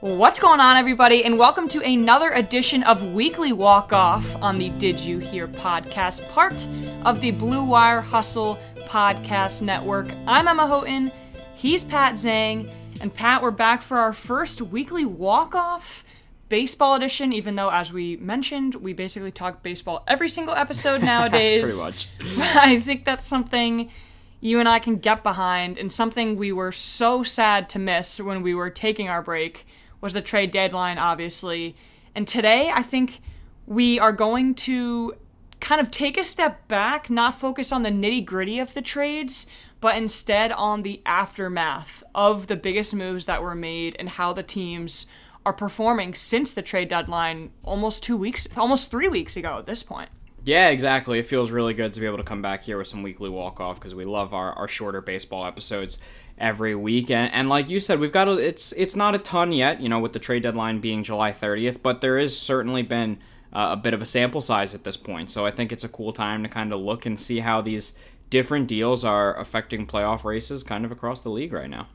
What's going on, everybody, and welcome to another edition of Weekly Walk Off on the Did You Hear podcast, part of the Blue Wire Hustle podcast network. I'm Emma Houghton, he's Pat Zhang, and Pat, we're back for our first weekly walk off baseball edition, even though, as we mentioned, we basically talk baseball every single episode nowadays. Pretty much. I think that's something you and I can get behind, and something we were so sad to miss when we were taking our break was the trade deadline, obviously. And today, I think we are going to kind of take a step back, not focus on the nitty gritty of the trades, but instead on the aftermath of the biggest moves that were made and how the teams are performing since the trade deadline almost two weeks, almost three weeks ago at this point. Yeah, exactly. It feels really good to be able to come back here with some weekly walk off because we love our, our shorter baseball episodes every week. And, and like you said, we've got a, it's it's not a ton yet, you know, with the trade deadline being July 30th, but there has certainly been uh, a bit of a sample size at this point. So I think it's a cool time to kind of look and see how these different deals are affecting playoff races kind of across the league right now.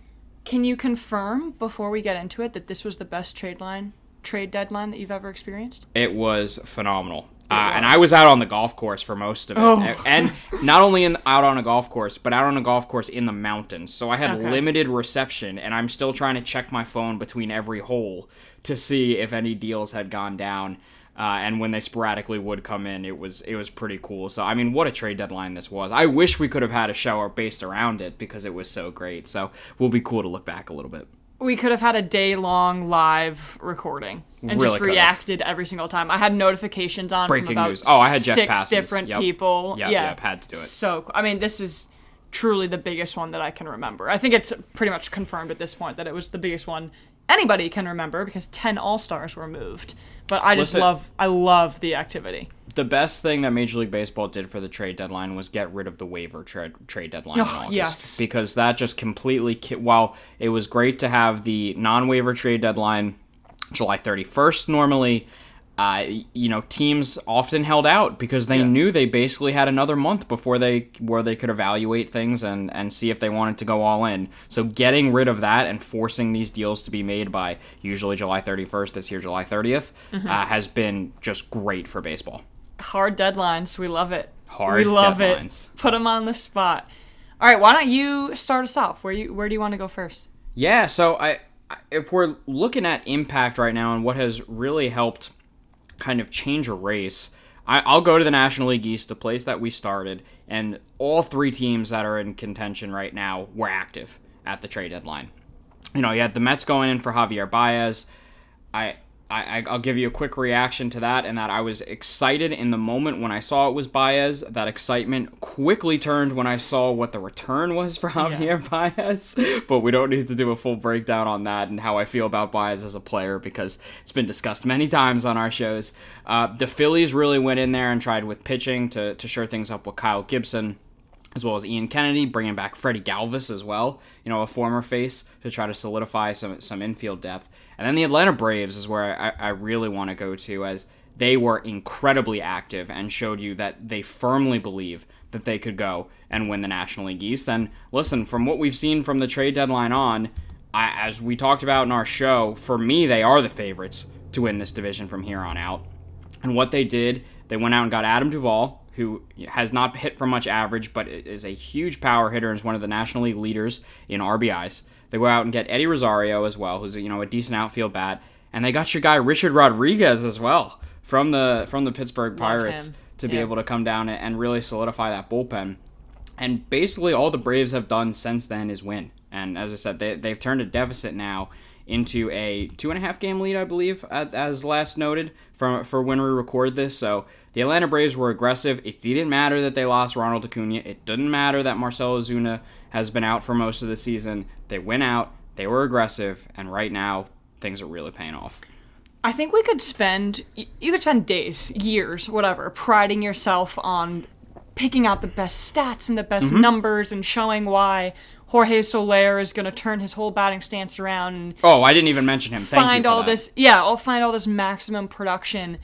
Can you confirm before we get into it that this was the best trade line trade deadline that you've ever experienced? It was phenomenal. Uh, and I was out on the golf course for most of it, oh. and not only in, out on a golf course, but out on a golf course in the mountains. So I had okay. limited reception, and I'm still trying to check my phone between every hole to see if any deals had gone down. Uh, and when they sporadically would come in, it was it was pretty cool. So I mean, what a trade deadline this was! I wish we could have had a show based around it because it was so great. So will be cool to look back a little bit we could have had a day long live recording and really just reacted could've. every single time. I had notifications on breaking from about news. Oh, I had Jeff six passes. different yep. people. Yep, yeah, yep, had to do it. So I mean, this is truly the biggest one that I can remember. I think it's pretty much confirmed at this point that it was the biggest one anybody can remember because 10 all-stars were moved. But I just Listen, love I love the activity the best thing that Major League Baseball did for the trade deadline was get rid of the waiver trade trade deadline. Oh, yes, because that just completely. Ki- while it was great to have the non waiver trade deadline July 31st normally. Uh, you know, teams often held out because they yeah. knew they basically had another month before they where they could evaluate things and and see if they wanted to go all in. So getting rid of that and forcing these deals to be made by usually July 31st this year, July 30th, mm-hmm. uh, has been just great for baseball. Hard deadlines. We love it. Hard we love deadlines. it. Put them on the spot. All right, why don't you start us off? Where you where do you want to go first? Yeah, so I if we're looking at impact right now and what has really helped kind of change a race, I, will go to the National League East, the place that we started, and all three teams that are in contention right now were active at the trade deadline. You know, you had the Mets going in for Javier Baez. I I, will give you a quick reaction to that, and that I was excited in the moment when I saw it was Baez. That excitement quickly turned when I saw what the return was for Javier yeah. Baez. But we don't need to do a full breakdown on that and how I feel about Baez as a player because it's been discussed many times on our shows. Uh, the Phillies really went in there and tried with pitching to, to shore things up with Kyle Gibson as well as Ian Kennedy, bringing back Freddie Galvis as well, you know, a former face to try to solidify some some infield depth. And then the Atlanta Braves is where I, I really want to go to as they were incredibly active and showed you that they firmly believe that they could go and win the National League East. And listen, from what we've seen from the trade deadline on, I, as we talked about in our show, for me, they are the favorites to win this division from here on out. And what they did, they went out and got Adam Duvall, who has not hit for much average, but is a huge power hitter and is one of the National League leaders in RBIs. They go out and get Eddie Rosario as well, who's you know a decent outfield bat, and they got your guy Richard Rodriguez as well from the from the Pittsburgh Pirates to be able to come down and really solidify that bullpen. And basically, all the Braves have done since then is win. And as I said, they, they've turned a deficit now into a two and a half game lead, I believe, as last noted from for when we record this. So the Atlanta Braves were aggressive. It didn't matter that they lost Ronald Acuna. It didn't matter that Marcell Ozuna has been out for most of the season. They went out, they were aggressive, and right now things are really paying off. I think we could spend you could spend days, years, whatever, priding yourself on picking out the best stats and the best mm-hmm. numbers and showing why Jorge Soler is going to turn his whole batting stance around. And oh, I didn't even mention him. Thank find all that. this, yeah, I'll find all this maximum production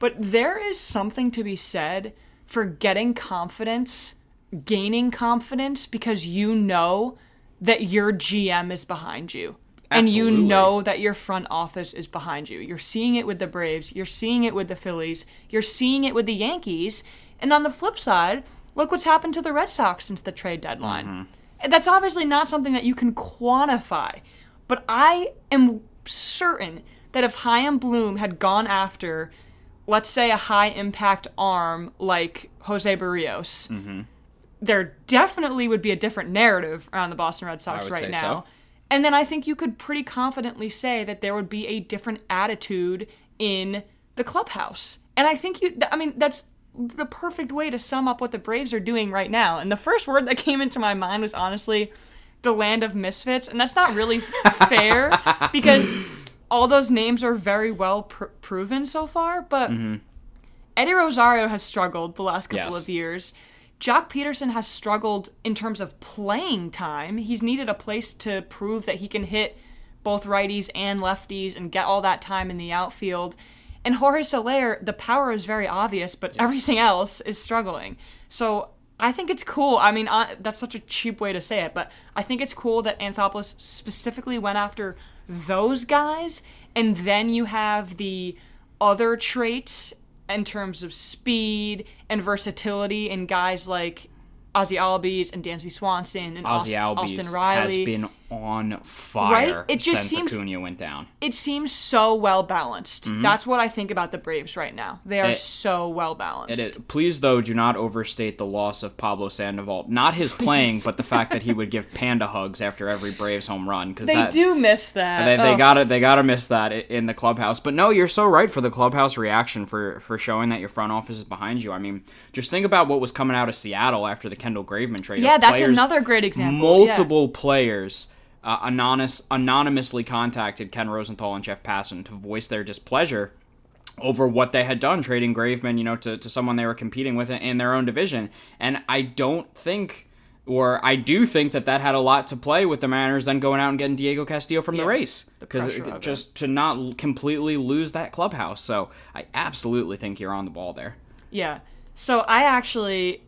but there is something to be said for getting confidence, gaining confidence because you know that your GM is behind you. and you know that your front office is behind you. You're seeing it with the Braves, you're seeing it with the Phillies, you're seeing it with the Yankees, and on the flip side, look what's happened to the Red Sox since the trade deadline. Mm-hmm. That's obviously not something that you can quantify, but I am certain that if Chaim Bloom had gone after, let's say, a high impact arm like Jose Berrios, Mm-hmm. there definitely would be a different narrative around the Boston Red Sox right now. so. And then I think you could pretty confidently say that there would be a different attitude in the clubhouse. And I think you, I mean, that's the perfect way to sum up what the Braves are doing right now. And the first word that came into my mind was honestly the land of misfits. And that's not really fair because all those names are very well pr- proven so far. But mm-hmm. Eddie Rosario has struggled the last couple Yes. of years. Joc Pederson has struggled in terms of playing time. He's needed a place to prove that he can hit both righties and lefties and get all that time in the outfield. And Jorge Soler, the power is very obvious, but everything else is struggling. So I think it's cool. I mean, I, that's such a cheap way to say it, but I think it's cool that Anthopoulos specifically went after those guys, and then you have the other traits in terms of speed and versatility in guys like Ozzy Albies and Dansby Swanson and Ozzy Aust- Austin Riley. has been on fire Right? It just seems- Acuna went down. it seems so well balanced. Mm-hmm. That's what I think about the Braves right now. They are It- so well balanced. It is. Please, though, do not overstate the loss of Pablo Sandoval. Not his playing, but the fact that he would give panda hugs after every Braves home run. Because They that, do miss that. They, they Ugh. gotta they gotta miss that in the clubhouse. But no, you're so right for the clubhouse reaction for for showing that your front office is behind you. I mean, just think about what was coming out of Seattle after the Kendall Graveman trade. Yeah, that's players- another great example. Yeah. Multiple players uh, anonymous anonymously contacted Ken Rosenthal and Jeff Passan to voice their displeasure over what they had done trading Graveman, you know, to, to someone they were competing with in their own division. And I don't think, or I do think that that had a lot to play with the Mariners then going out and getting Diego Castillo from the Rays because pressure of it. just to not completely lose that clubhouse. So I absolutely think you're on the ball there. Yeah. So I actually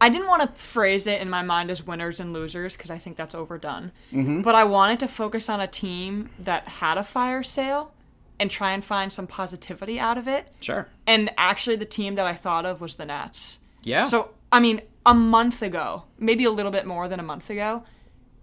I didn't want to phrase it in my mind as winners and losers because I think that's overdone. Mm-hmm. But I wanted to focus on a team that had a fire sale and try and find some positivity out of it. Sure. And actually the team that I thought of was the Nats. Yeah. So, I mean, a month ago, maybe a little bit more than a month ago,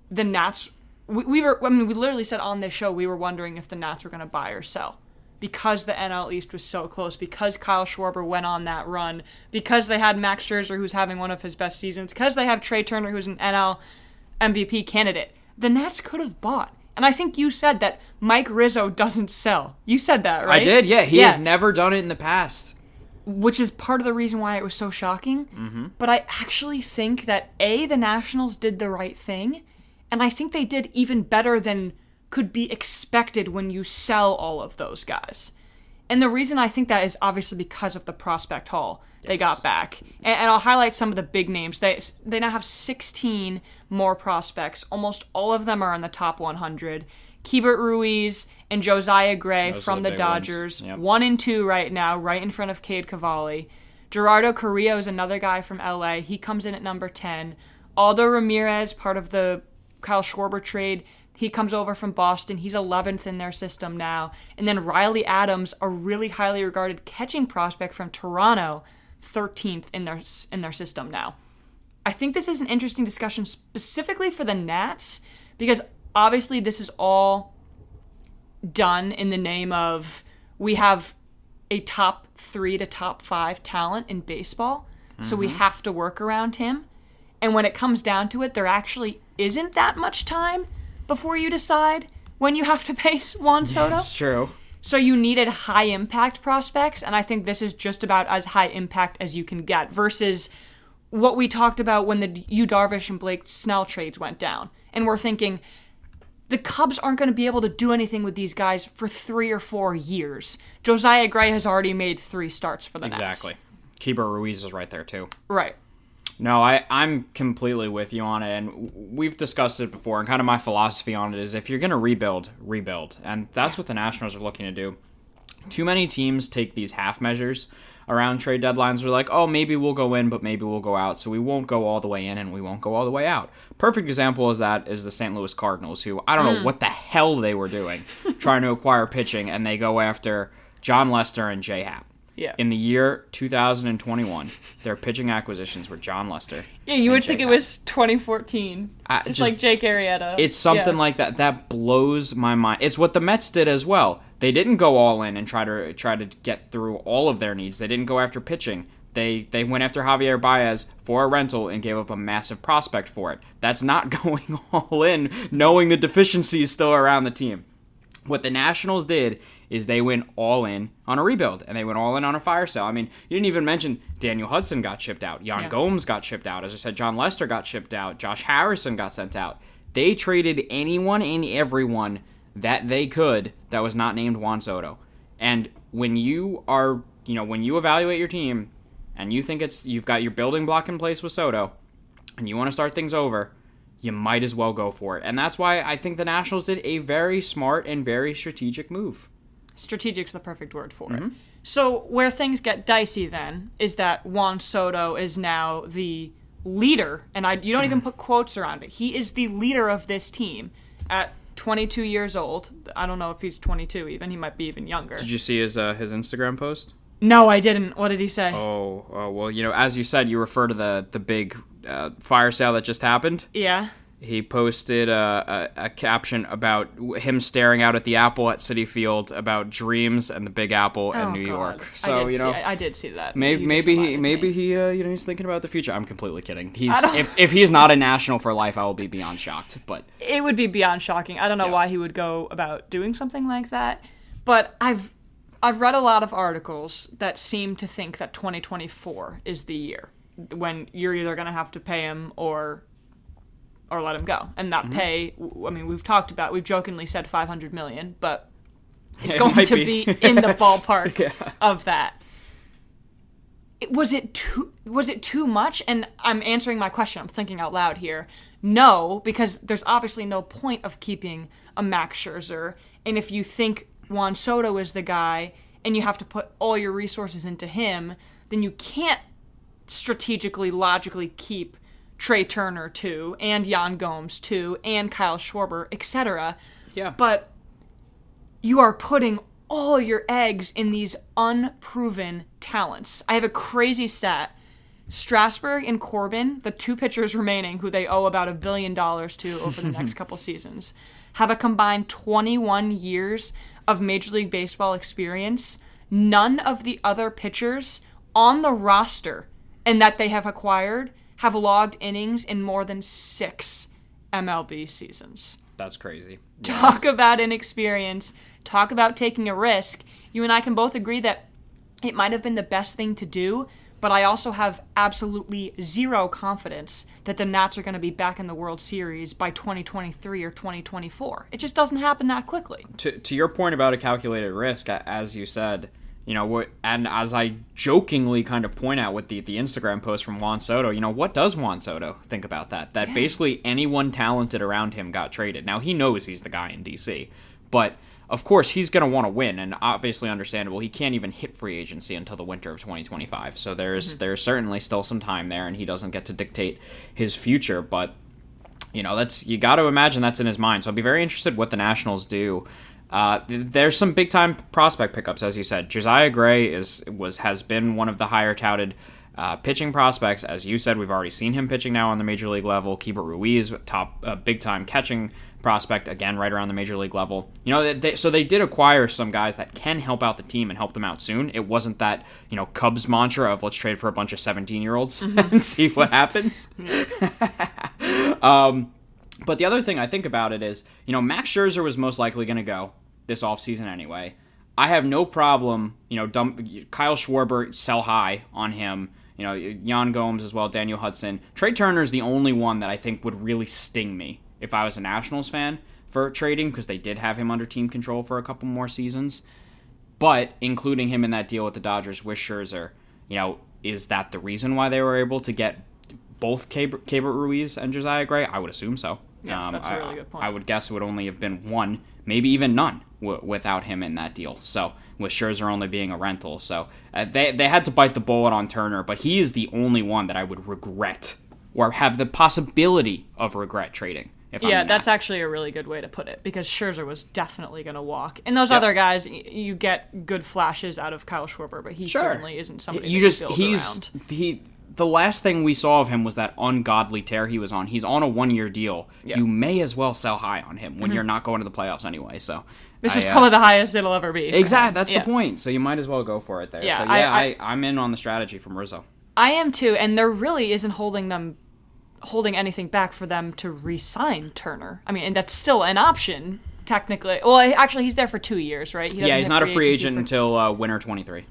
the Nats, we, we were, I mean, we literally said on this show, we were wondering if the Nats were going to buy or sell because the NL East was so close, because Kyle Schwarber went on that run, because they had Max Scherzer, who's having one of his best seasons, because they have Trea Turner, who's an NL MVP candidate. The Nats could have bought. And I think you said that Mike Rizzo doesn't sell. You said that, right? I did, yeah. He has never done it in the past. which is part of the reason why it was so shocking. Mm-hmm. But I actually think that A, the Nationals did the right thing, and I think they did even better than could be expected when you sell all of those guys. And the reason I think that is obviously because of the prospect haul they got back. And, and I'll highlight some of the big names. They they now have 16 more prospects. Almost all of them are in the top 100. Keibert Ruiz and Josiah Gray Those from the the. Dodgers. Yep. One and two right now, right in front of Cade Cavalli. Gerardo Carrillo is another guy from LA. He comes in at number 10. Aldo Ramirez, part of the Kyle Schwarber trade, he comes over from Boston. He's 11th in their system now. And then Riley Adams, a really highly regarded catching prospect from Toronto, 13th in their in their system now. I think this is an interesting discussion specifically for the Nats because obviously this is all done in the name of we have a top three to top five talent in baseball, so we mm-hmm. have to work around him. And when it comes down to it, there actually isn't that much time before you decide when you have to pay Juan Soto. That's true. So you needed high impact prospects, and I think this is just about as high impact as you can get versus what we talked about when the Yu Darvish and Blake Snell trades went down. And we're thinking the Cubs aren't going to be able to do anything with these guys for three or four years. Josiah Gray has already made three starts for the Nats. Exactly. Keibert Ruiz is right there too. Right. No, I, I'm completely with you on it, and we've discussed it before. And kind of my philosophy on it is if you're going to rebuild, rebuild. And that's what the Nationals are looking to do. Too many teams take these half measures around trade deadlines We're like, oh, maybe we'll go in, but maybe we'll go out. So we won't go all the way in and we won't go all the way out. Perfect example is that is the St. Louis Cardinals, who I don't know mm. what the hell they were doing trying to acquire pitching, and they go after Jon Lester and Jay Happ. Yeah. In the year 2021, their pitching acquisitions were Jon Lester. Yeah, you would Jay think it was 2014. I- it's just- like Jake Arrieta. It's something Yeah. like that that blows my mind. It's what the Mets did as well. They didn't go all in and try to try to get through all of their needs. They didn't go after pitching. They they went after Javier Baez for a rental and gave up a massive prospect for it. That's not going all in, knowing the deficiencies still around the team. What the Nationals did is they went all in on a rebuild and they went all in on a fire sale. I mean, you didn't even mention Daniel Hudson got shipped out, Yan Yeah. Gomes got shipped out. As I said, Jon Lester got shipped out, Josh Harrison got sent out. They traded anyone and everyone that they could that was not named Juan Soto. And when you are, you know, when you evaluate your team and you think it's you've got your building block in place with Soto and you want to start things over, you might as well go for it. And that's why I think the Nationals did a very smart and very strategic move. strategic's the perfect word for Mm-hmm. it. So where things get dicey then is that Juan Soto is now the leader, and I you don't even put quotes around it. He is the leader of this team at 22 years old. I don't know if he's 22 even. He might be even younger. Did you see his uh, his Instagram post? No, I didn't. What did he say? Oh, uh, well, you know, as you said, you refer to the the big uh, fire sale that just happened. Yeah. He posted a, a, a caption about him staring out at the apple at Citi Field about dreams and the Big Apple and Oh, New God. York. So you know, see, I, I did see that. Maybe he maybe me. he uh, you know he's thinking about the future. I'm completely kidding. He's if, if he's not a national for life, I will be beyond shocked. But it would be beyond shocking. I don't know Yes. why he would go about doing something like that, but I've I've read a lot of articles that seem to think that 2024 is the year when you're either going to have to pay him or or let him go. And Mm-hmm. that pay, I mean, we've talked about, we've jokingly said 500 million, but it's It going to be. be. in the ballpark of that. It- Was it too was it too much? And I'm answering my question. I'm thinking out loud here. No, because there's obviously no point of keeping a Max Scherzer. And if you think Juan Soto is the guy and you have to put all your resources into him, then you can't strategically, logically keep Trea Turner too, and Yan Gomes too, and Kyle Schwarber, etc. yeah, But you are putting all your eggs in these unproven talents. I have a crazy stat. Strasburg and Corbin, the two pitchers remaining who they owe about a billion dollars to over the next couple seasons, have a combined 21 years of Major League Baseball experience. None of the other pitchers on the roster and that they have acquired have logged innings in more than six MLB seasons. that's crazy. Talk about inexperience. Talk about taking a risk. You and I can both agree that it might have been the best thing to do, but I also have absolutely zero confidence that the Nats are going to be back in the World Series by 2023 or 2024. It just doesn't happen that quickly. to to your point about a calculated risk, as you said, you know what, and as I jokingly kind of point out with the the Instagram post from Juan Soto, you know what does Juan Soto think about that? That basically anyone talented around him got traded. Now he knows he's the guy in DC, but of course he's going to want to win, and obviously understandable. He can't even hit free agency until the winter of 2025, so there's mm-hmm. there's certainly still some time there, and he doesn't get to dictate his future, but you know that's you got to imagine that's in his mind. So I'll be very interested what the Nationals do. Uh, there's some big time prospect pickups, as you said. Josiah Gray is was has been one of the higher touted uh, pitching prospects, as you said. We've already seen him pitching now on the major league level. Keibert Ruiz, top uh, big time catching prospect, again right around the major league level. You know, they- they, so they did acquire some guys that can help out the team and help them out soon. It wasn't that you know Cubs mantra of let's trade for a bunch of 17 year olds and see what happens. Um, but the other thing I think about it is, you know, Max Scherzer was most likely going to go this offseason anyway. I have no problem, you know, dump Kyle Schwarber, sell high on him. You know, Yan Gomes as well, Daniel Hudson. Trea Turner's the only one that I think would really sting me if I was a Nationals fan for trading because they did have him under team control for a couple more seasons. But including him in that deal with the Dodgers with Scherzer, you know, is that the reason why they were able to get both Keibert Ruiz and Josiah Gray? I would assume so. Yeah, that's a I- really good point. I would guess it would only have been one, maybe even none, w- without him in that deal. So with Scherzer only being a rental, so uh, they they had to bite the bullet on Turner, but he is the only one that I would regret or have the possibility of regret trading. Yeah, that's Nats. actually a really good way to put it because Scherzer was definitely going to walk. And those other guys, y- you get good flashes out of Kyle Schwarber, but he certainly isn't somebody you just you he's around. he the last thing we saw of him was that ungodly tear he was on. He's on a one year deal. You may as well sell high on him when you're not going to the playoffs anyway. So Mm-hmm. This I, is uh, probably the highest it'll ever be. exactly that's Yeah. the point. So you might as well go for it there. Yeah, so yeah, I, I- am in on the strategy from Rizzo. I am too, and there really isn't holding them holding anything back for them to re-sign Turner. I mean, and that's still an option technically. Well, actually, he's there for two years, right? He Yeah, he's not a free agency agent for until uh, winter 23.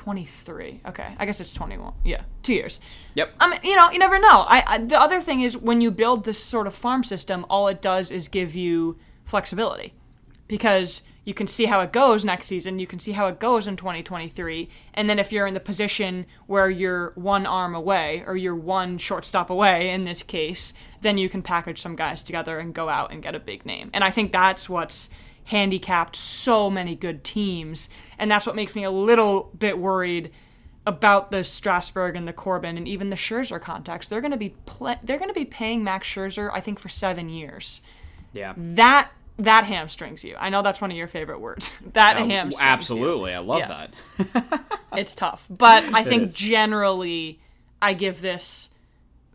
23. Okay, I guess it's 21. Yeah, two years. Yep. I mean, you know, you never know. I, I the other thing is when you build this sort of farm system, all it does is give you flexibility, because you can see how it goes next season. You can see how it goes in 2023, and then if you're in the position where you're one arm away or you're one shortstop away in this case, then you can package some guys together and go out and get a big name. And I think that's what's handicapped so many good teams, and that's what makes me a little bit worried about the Strasburg and the Corbin and even the Scherzer context. They're going to be pla they're going to be paying Max Scherzer, I think, for seven years. Yeah. That that hamstrings you. I know that's one of your favorite words. That Oh, hamstrings you. absolutely. I love Yeah. that. It's tough, but I think generally I give this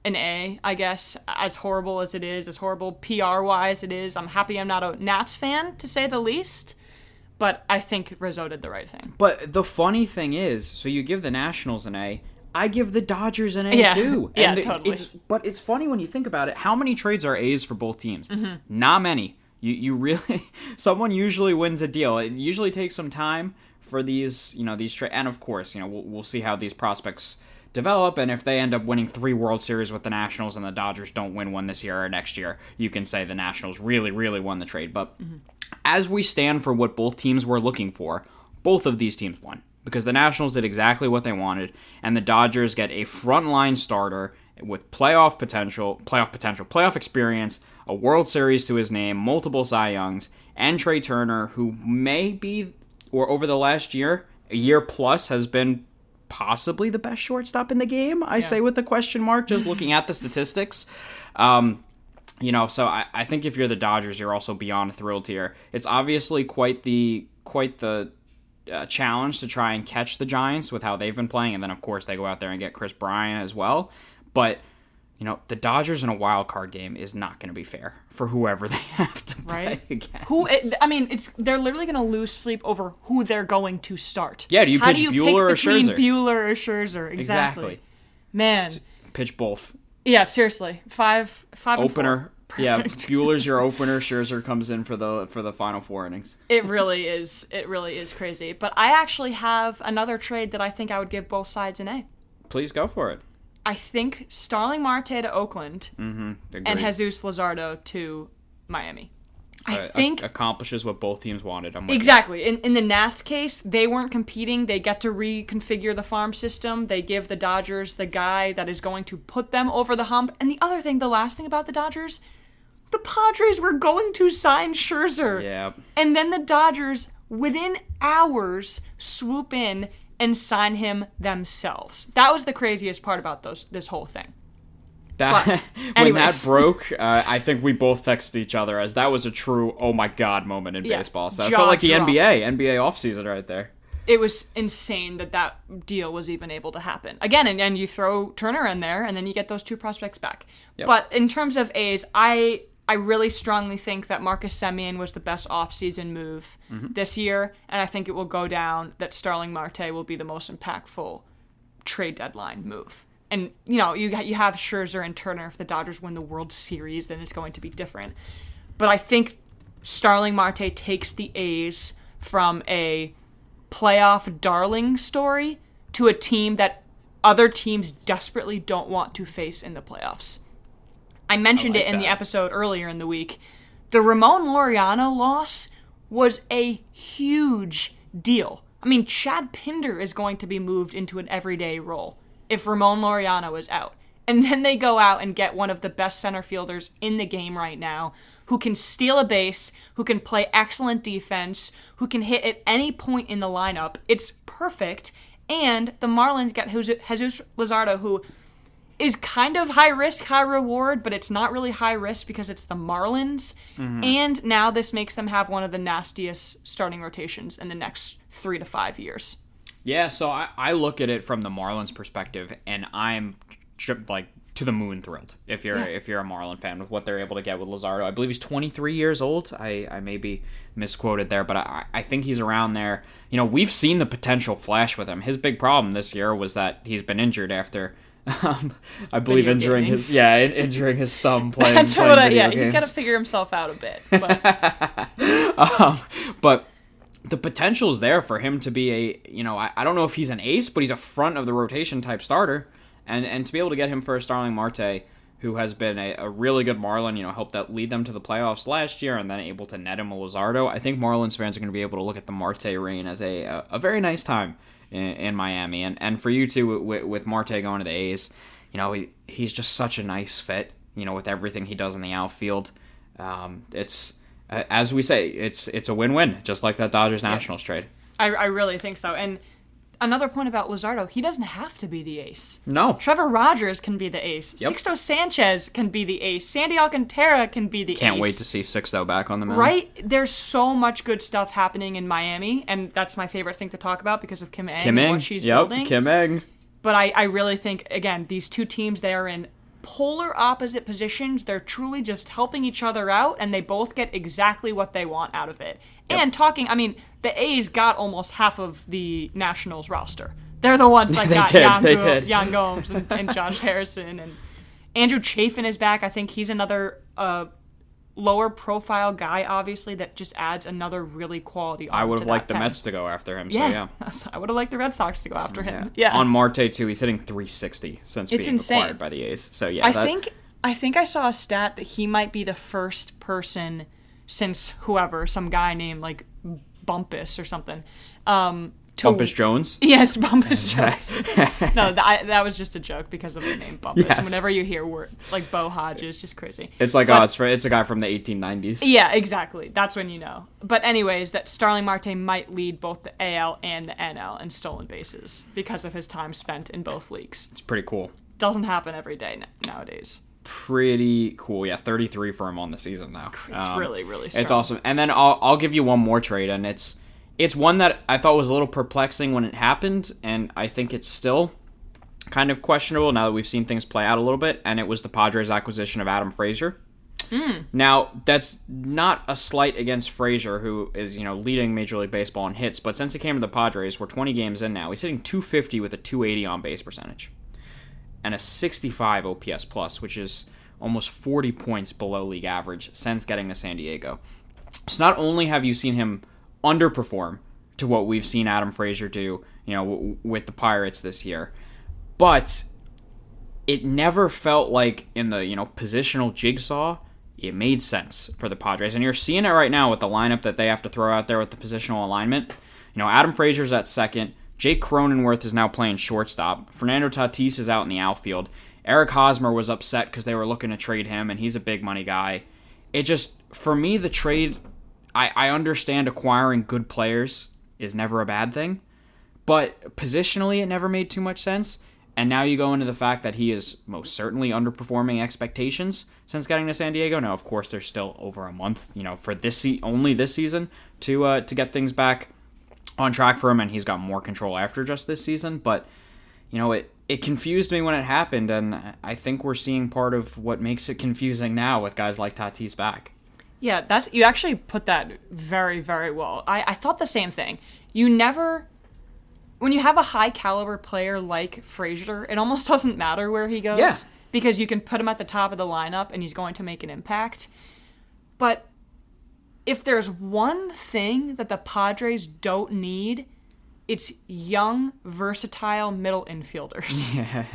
an A. I guess as horrible as it is, as horrible PR wise it is. I'm happy I'm not a Nats fan to say the least, but I think Rizzo did the right thing. But the funny thing is, so you give the Nationals an A. I give the Dodgers an A Yeah. too. Yeah, it- totally. It's, but it's funny when you think about it. How many trades are A's for both teams? Mm-hmm. Not many. You you really someone usually wins a deal. It usually takes some time for these you know these trade. And of course, you know we'll, we'll see how these prospects develop and if they end up winning three World Series with the Nationals and the Dodgers don't win one this year or next year, you can say the Nationals really really won the trade. But as we stand for what both teams were looking for, both of these teams won because the Nationals did exactly what they wanted, and the Dodgers get a frontline starter with playoff potential, playoff potential, playoff experience, a World Series to his name, multiple Cy Youngs, and Trea Turner, who may be, or over the last year, a year plus, has been possibly the best shortstop in the game. I say with the question mark, just looking at the statistics. Um, you know, so I, I think if you're the Dodgers, you're also beyond thrilled here. It's obviously quite the quite the uh, challenge to try and catch the Giants with how they've been playing, and then of course they go out there and get Kris Bryant as well. But you know, the Dodgers in a wild card game is not going to be fair for whoever they have to play Right. against. Who? It, I mean, it's they're literally going to lose sleep over who they're going to start. Yeah, do you How pitch do you Buehler or Scherzer? Buehler or Scherzer? Exactly. Exactly. Man, Pitch both. yeah, seriously, five, five. Opener. Yeah, Buehler's your opener. Scherzer comes in for the for the final four innings. It really is. It really is crazy. But I actually have another trade that I think I would give both sides an A. Please go for it. I think Starling Marte to Oakland and Agreed. Jesus Luzardo to Miami. I Uh, think ac- accomplishes what both teams wanted. You. Exactly. In, in the Nats case, they weren't competing. They get to reconfigure the farm system. They give the Dodgers the guy that is going to put them over the hump. And the other thing, the last thing about the Dodgers, the Padres were going to sign Scherzer. Yeah. And then the Dodgers, within hours, swoop in and sign him themselves. That was the craziest part about those this whole thing. That when that broke, uh, I think we both texted each other as that was a true oh my god moment in Yeah, baseball. So I jaw felt like the drop. NBA, NBA offseason right there. it was insane that that deal was even able to happen again and, and you throw turner in there and then you get those two prospects back Yep. but in terms of a's i i really strongly think that marcus Semien was the best offseason move mm-hmm. this year and i think it will go down that starling marte will be the most impactful trade deadline move. And you know you you have Scherzer and Turner if the Dodgers win the World Series then it's going to be different. But I think Starling Marte takes the A's from a playoff darling story to a team that other teams desperately don't want to face in the playoffs. I mentioned I it like in the episode earlier in the week. The Ramon Laureano loss was a huge deal. I mean, Chad Pinder is going to be moved into an everyday role if Ramon Laureano is out. And then they go out and get one of the best center fielders in the game right now, who can steal a base, who can play excellent defense, who can hit at any point in the lineup. It's perfect. And the Marlins get Jesus Luzardo, who is kind of high risk, high reward, but it's not really high risk because it's the Marlins. Mm-hmm. And now this makes them have one of the nastiest starting rotations in the next three to five years. Yeah, so I, I look at it from the Marlins perspective, and I'm like to the moon thrilled if you're yeah. if you're a Marlin fan with what they're able to get with Luzardo. I believe he's 23 years old. I, I may be misquoted there, but I, I think he's around there. You know, we've seen the potential flash with him. His big problem this year was that he's been injured after um, I believe video injuring gaming. his yeah, injuring his thumb playing. That's playing what I, yeah, games. he's got to figure himself out a bit. But. um, but the potential is there for him to be a you know I, I don't know if he's an ace, but he's a front of the rotation type starter, and and to be able to get him for a Starling Marte, who has been a, a really good Marlin, you know, helped that lead them to the playoffs last year, and then able to net him a Luzardo. I think Marlins fans are going to be able to look at the Marte reign as a a, a very nice time in, in Miami. And and for you too, with, with Marte going to the A's, you know, he, he's just such a nice fit. You know, with everything he does in the outfield, um, it's as we say, it's it's a win-win, just like that Dodgers Nationals yeah. trade. I, I really think so. And another point about Luzardo, he doesn't have to be the ace. No. Trevor Rogers can be the ace. Yep. Sixto Sanchez can be the ace. Sandy Alcantara can be the ace. Can't ace. wait to see Sixto back on the mound. Right? There's so much good stuff happening in Miami, and that's my favorite thing to talk about because of Kim Ng Kim and what she's yep, building. Kim Ng. But I, I really think, again, these two teams, they are in polar opposite positions. They're truly just helping each other out, and they both get exactly what they want out of it. Yep. And talking, I mean, the A's got almost half of the Nationals roster. They're the ones that got did, Yan, Yan Gomes and, and Josh Harrison and Andrew Chafin is back. I think he's another uh, lower profile guy, obviously, that just adds another really quality. I would have liked the pen. Mets to go after him. Yeah, so yeah. I would have liked the Red Sox to go after him. Yeah. yeah. On Marte too, he's hitting 360 since it's being insane. acquired by the A's. So yeah, I that... think I think I saw a stat that he might be the first person since whoever, some guy named like Bumpus or something. Um, to, Bumpus Jones? Yes, Bumpus Jones. no, that, that was just a joke because of the name Bumpus. Yes. Whenever you hear word like Bo Hodges, just crazy. It's like, but, oh, it's, it's a guy from the 1890s. Yeah, exactly. That's when you know. But, anyways, that Starling Marte might lead both the AL and the NL in stolen bases because of his time spent in both leagues. It's pretty cool. Doesn't happen every day nowadays pretty cool. Yeah, 33 for him on the season now. It's um, really really strong. It's awesome. And then I'll I'll give you one more trade and it's it's one that I thought was a little perplexing when it happened, and I think it's still kind of questionable now that we've seen things play out a little bit. And it was the Padres' acquisition of Adam Frazier. Mm. Now, that's not a slight against Frazier, who is, you know, leading Major League Baseball in hits, but since he came to the Padres, we're 20 games in now. He's hitting 250 with a 280 on base percentage and a 65 OPS plus, which is almost 40 points below league average since getting to San Diego. So not only have you seen him underperform to what we've seen Adam Frazier do, you know, w- with the Pirates this year. But it never felt like in the, you know, positional jigsaw, it made sense for the Padres. And you're seeing it right now with the lineup that they have to throw out there with the positional alignment. You know, Adam Frazier's at second. Jake Cronenworth is now playing shortstop. Fernando Tatis is out in the outfield. Eric Hosmer was upset because they were looking to trade him, and he's a big money guy. It just, for me, the trade I, I understand acquiring good players is never a bad thing, but positionally it never made too much sense. And now you go into the fact that he is most certainly underperforming expectations since getting to San Diego. Now, of course, there's still over a month, you know, for this se- only this season to uh, to get things back on track for him, and he's got more control after just this season. But you know, it it confused me when it happened, and I think we're seeing part of what makes it confusing now with guys like Tatis back. Yeah, that's you actually put that very, very well. I, I thought the same thing. You never when you have a high caliber player like Frazier, it almost doesn't matter where he goes. Yeah. Because you can put him at the top of the lineup and he's going to make an impact. But if there's one thing that the Padres don't need, it's young, versatile middle infielders. Yeah.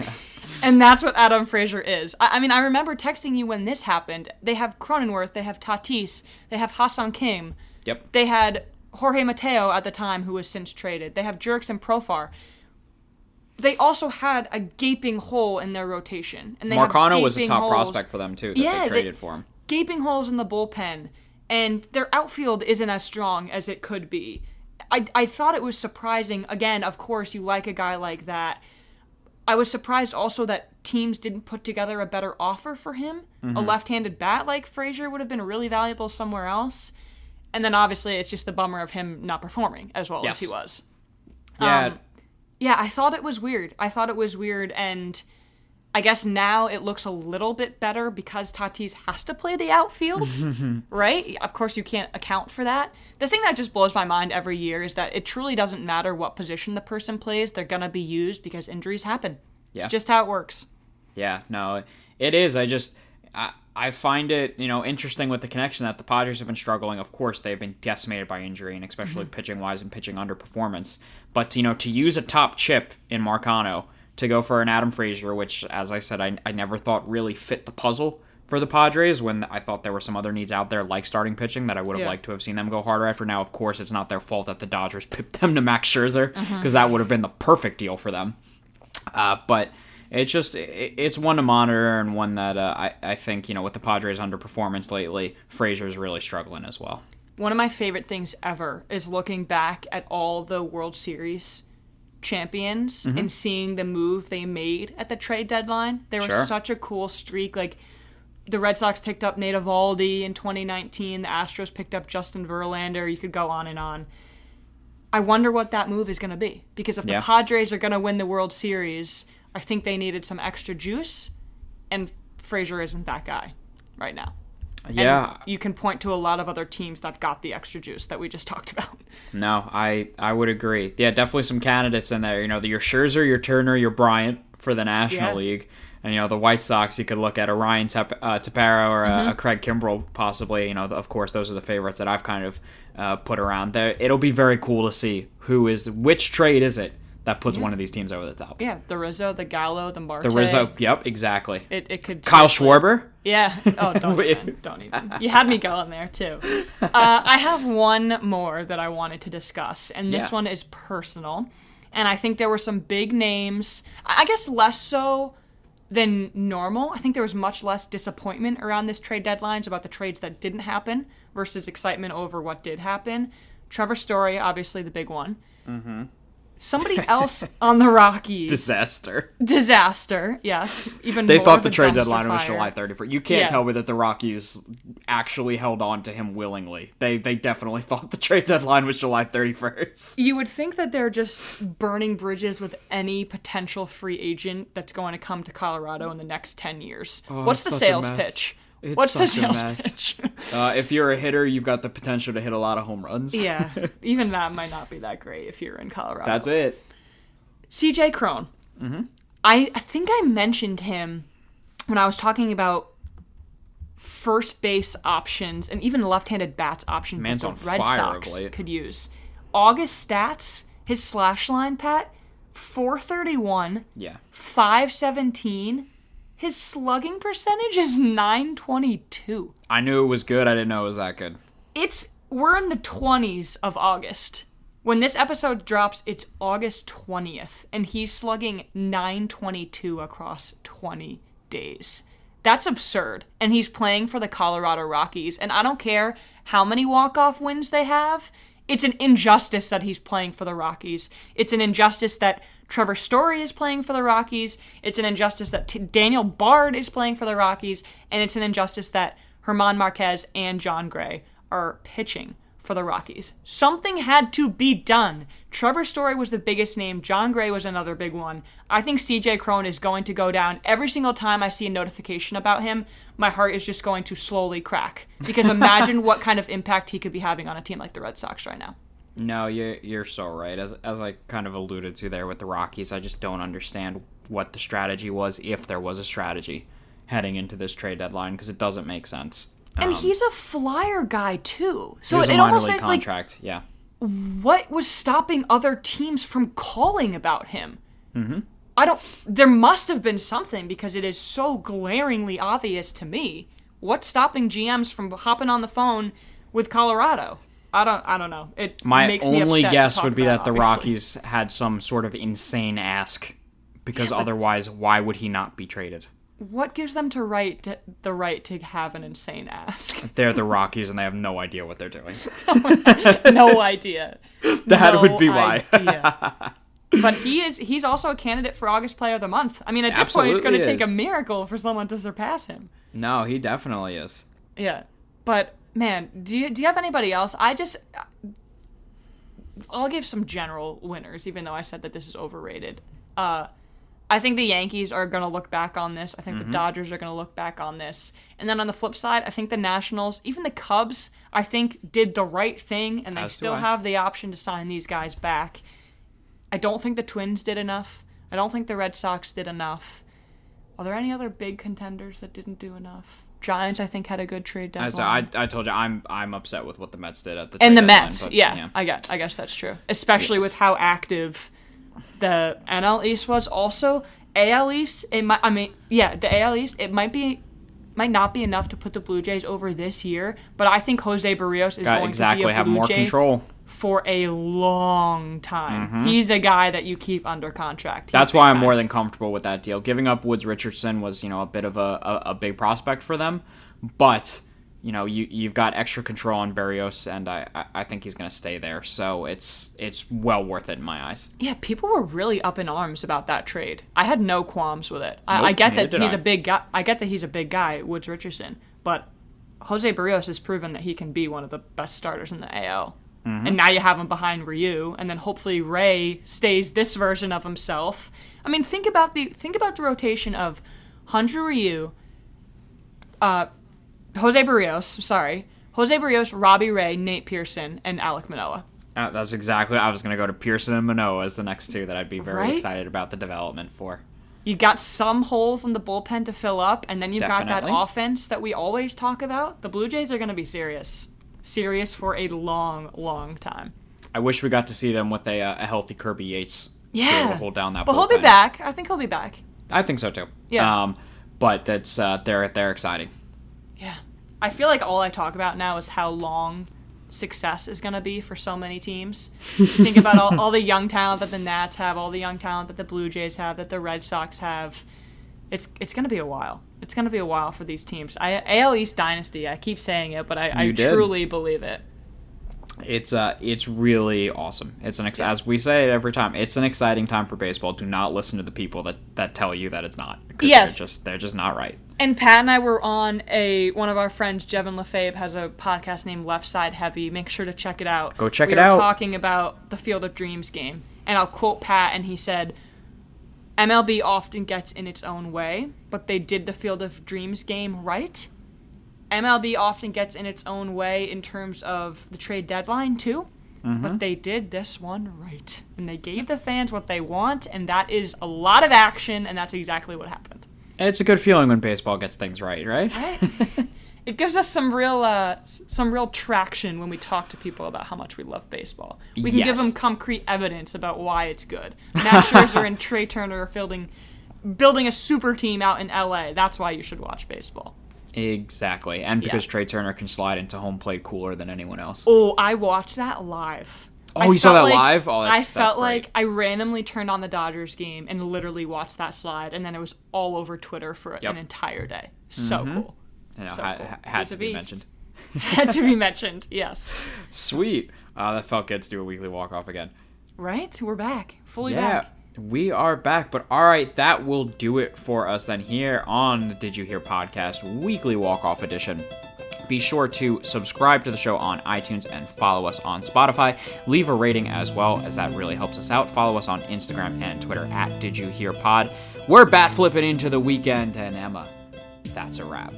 and that's what Adam Frazier is. I, I, mean, I remember texting you when this happened. They have Cronenworth, they have Tatis, they have Ha-Seong Kim. Yep. They had Jorge Mateo at the time, who was since traded. They have Jurickson Profar. They also had a gaping hole in their rotation, and they Marcano was a top prospect for them too. That yeah, they traded they, for him gaping holes in the bullpen, and their outfield isn't as strong as it could be. I, I thought it was surprising. Again, of course, you like a guy like that. I was surprised also that teams didn't put together a better offer for him. Mm-hmm. A left handed bat like Frazier would have been really valuable somewhere else. And then obviously, it's just the bummer of him not performing as well as he was. Yeah, Um, yeah, I thought it was weird. I thought it was weird, and I guess now it looks a little bit better because Tatis has to play the outfield, right? Of course, you can't account for that. The thing that just blows my mind every year is that it truly doesn't matter what position the person plays; they're gonna be used because injuries happen. Yeah. It's just how it works. Yeah, no, it is. I just I, I find it you know interesting with the connection that the Padres have been struggling. Of course, they've been decimated by injury and especially mm-hmm. pitching wise and pitching underperformance. But you know, to use a top chip in Marcano to go for an Adam Frazier, which as I said, I, I never thought really fit the puzzle for the Padres when I thought there were some other needs out there like starting pitching that I would have Yeah. liked to have seen them go harder after. Now, of course, it's not their fault that the Dodgers pipped them to Max Scherzer because that would have been the perfect deal for them. Uh, but it's just it's one to monitor and one that uh, I I think you know with the Padres underperformance lately, Frazier's really struggling as well. One of my favorite things ever is looking back at all the World Series champions Mm-hmm. and seeing the move they made at the trade deadline. There was such a cool streak. Like the Red Sox picked up Nate Eovaldi in 2019. The Astros picked up Justin Verlander. You could go on and on. I wonder what that move is going to be because if Yeah. the Padres are going to win the World Series, I think they needed some extra juice, and Frazier isn't that guy right now. And Yeah, you can point to a lot of other teams that got the extra juice that we just talked about. no, I I would agree. Yeah, definitely some candidates in there. You know, your Scherzer, your Turner, your Bryant for the National Yeah. League. And you know the White Sox, you could look at a Ryan Tep- uh, Tepera or a, a Craig Kimbrel, possibly. You know, of course, those are the favorites that I've kind of uh, put around there. It'll be very cool to see who is which trade is it that puts one of these teams over the top. Yeah, the Rizzo, the Gallo, the Marte. The Rizzo, yep, exactly. It, it could. Kyle Schwarber, Yeah. Oh, don't even. Don't even. You had me going there too. Uh, I have one more that I wanted to discuss, and this Yeah. one is personal. And I think there were some big names. I guess less so than normal. I think there was much less disappointment around this trade deadlines about the trades that didn't happen versus excitement over what did happen. Trevor Story, obviously the big one. Mm-hmm. Somebody else on the Rockies. disaster. Disaster. Yes. Even They thought the trade deadline was. July 31st. You can't Yeah. tell me that the Rockies actually held on to him willingly. They they definitely thought the trade deadline was July 31st. You would think that they're just burning bridges with any potential free agent that's going to come to Colorado in the next 10 years. Oh, What's the Oh, such a sales pitch? It's What's the such a sales mess. pitch? Uh, if you're a hitter, you've got the potential to hit a lot of home runs. yeah, even that might not be that great if you're in Colorado. That's it. CJ Cron. Mm-hmm. I, I think I mentioned him when I was talking about first base options and even left-handed bats options Man's that the Red Sox could use. August stats, his slash line, Pat, 431, Yeah. 517. His slugging percentage is 922. I knew it was good. I didn't know it was that good. It's we're in the 20s of August. When this episode drops, it's August 20th and he's slugging 922 across 20 days. That's absurd. And he's playing for the Colorado Rockies and I don't care how many walk-off wins they have. It's an injustice that he's playing for the Rockies. It's an injustice that Trevor Story is playing for the Rockies. It's an injustice that T- Daniel Bard is playing for the Rockies. And it's an injustice that German Marquez and Jon Gray are pitching for the Rockies. Something had to be done. Trevor Story was the biggest name. Jon Gray was another big one. I think CJ Cron is going to go down. Every single time I see a notification about him, my heart is just going to slowly crack. Because imagine what kind of impact he could be having on a team like the Red Sox right now. No, you're, you're so right. As, as I kind of alluded to there with the Rockies, I just don't understand what the strategy was, if there was a strategy heading into this trade deadline, because it doesn't make sense. And Um, he's a flyer guy too. So it minor almost makes like yeah. what was stopping other teams from calling about him? Mm-hmm. I don't. There must have been something because it is so glaringly obvious to me. What's stopping GMs from hopping on the phone with Colorado? I don't. I don't know. It My makes me only guess would be that the obviously. Rockies had some sort of insane ask, because Yeah, otherwise, why would he not be traded? what gives them to right to, the right to have an insane ask? They're the Rockies and they have no idea what they're doing. no idea. That No would be why. but he is he's also a candidate for August Player of the Month. I mean, at this point, it's going to take a miracle for someone to surpass him. no, he definitely is. Yeah, but man, do you do you have anybody else? I just I'll give some general winners, even though I said that this is overrated. Uh, I think the Yankees are going to look back on this. I think Mm-hmm. the Dodgers are going to look back on this. And then on the flip side, I think the Nationals, even the Cubs, I think did the right thing, and they As still have the option to sign these guys back. I don't think the Twins did enough. I don't think the Red Sox did enough. Are there any other big contenders that didn't do enough? Giants, I think, had a good trade deadline. As I, I told you, I'm I'm upset with what the Mets did at the and the deadline, Mets, but, yeah, I guess I guess that's true. Especially with how active the NL East was. Also, AL East, it might. I mean, yeah, the AL East, it might be. Might not be enough to put the Blue Jays over this year, but I think Jose Berrios is Got going exactly to be a Blue have more Jay control. For a long time. Mm-hmm. He's a guy that you keep under contract. He's That's why I'm time. more than comfortable with that deal. Giving up Woods Richardson was, you know, a bit of a, a, a big prospect for them, but you know, you you've got extra control on Berrios, and I, I, think he's going to stay there. So it's it's well worth it in my eyes. Yeah, people were really up in arms about that trade. I had no qualms with it. I, Nope, I get that he's I. a big guy. I get that he's a big guy, Woods Richardson, but Jose Berrios has proven that he can be one of the best starters in the AL. Mm-hmm. And now you have him behind Ryu, and then hopefully Ray stays this version of himself. I mean, think about the think about the rotation of Hyun-Jin Ryu, uh, Jose Berrios. Sorry, Jose Berrios, Robbie Ray, Nate Pearson, and Alek Manoah. Uh, that's exactly. I was going to go to Pearson and Manoah as the next two that I'd be very Right? excited about the development for. You got some holes in the bullpen to fill up, and then you've got that offense that we always talk about. The Blue Jays are going to be serious. Serious for a long, long time. I wish we got to see them with a, uh, a healthy Kirby Yates. to be able Yeah. to hold down that. But he'll be back. I think he'll be back. I think so too. Yeah. Um, but that's uh, they're they're exciting. Yeah. I feel like all I talk about now is how long success is going to be for so many teams. Think about all, all the young talent that the Nats have, all the young talent that the Blue Jays have, that the Red Sox have. It's it's going to be a while. It's going to be a while for these teams. I, AL East dynasty. I keep saying it, but I, I truly believe it. It's uh, it's really awesome. It's an ex- as we say it every time. It's an exciting time for baseball. Do not listen to the people that, that tell you that it's not. Yes. they're just they're just not right. And Pat and I were on a one of our friends, Jevin Lefebvre, has a podcast named Left Side Heavy. Make sure to check it out. Go check we it were out. Talking about the Field of Dreams game, and I'll quote Pat, and he said, "MLB often gets in its own way, but they did the Field of Dreams game right. MLB often gets in its own way in terms of the trade deadline too." Mm-hmm. But they did this one right. And they gave the fans what they want, and that is a lot of action, and that's exactly what happened. It's a good feeling when baseball gets things right, right? Right. it gives us some real uh, some real traction when we talk to people about how much we love baseball. We can give them concrete evidence about why it's good. Max Scherzer and Trea Turner are building building a super team out in LA. That's why you should watch baseball. Exactly, and because Yeah. Trea Turner can slide into home plate cooler than anyone else. Oh, I watched that live. Oh, I you saw that like- live? Oh, I felt like I randomly turned on the Dodgers game and literally watched that slide, and then it was all over Twitter for Yep. Mm-hmm. an entire day. So cool. You know, So ha- cool. had to be mentioned. Had to be mentioned. Yes. Sweet. Uh, that felt good to do a weekly walk off again. Right? We're back. Fully Yeah, back. we are back. But all right, that will do it for us then here on the Did You Hear podcast weekly walk off edition. Be sure to subscribe to the show on iTunes and follow us on Spotify. Leave a rating as well, as that really helps us out. Follow us on Instagram and Twitter at Did You Hear Pod. We're bat flipping into the weekend, and Emma, that's a wrap.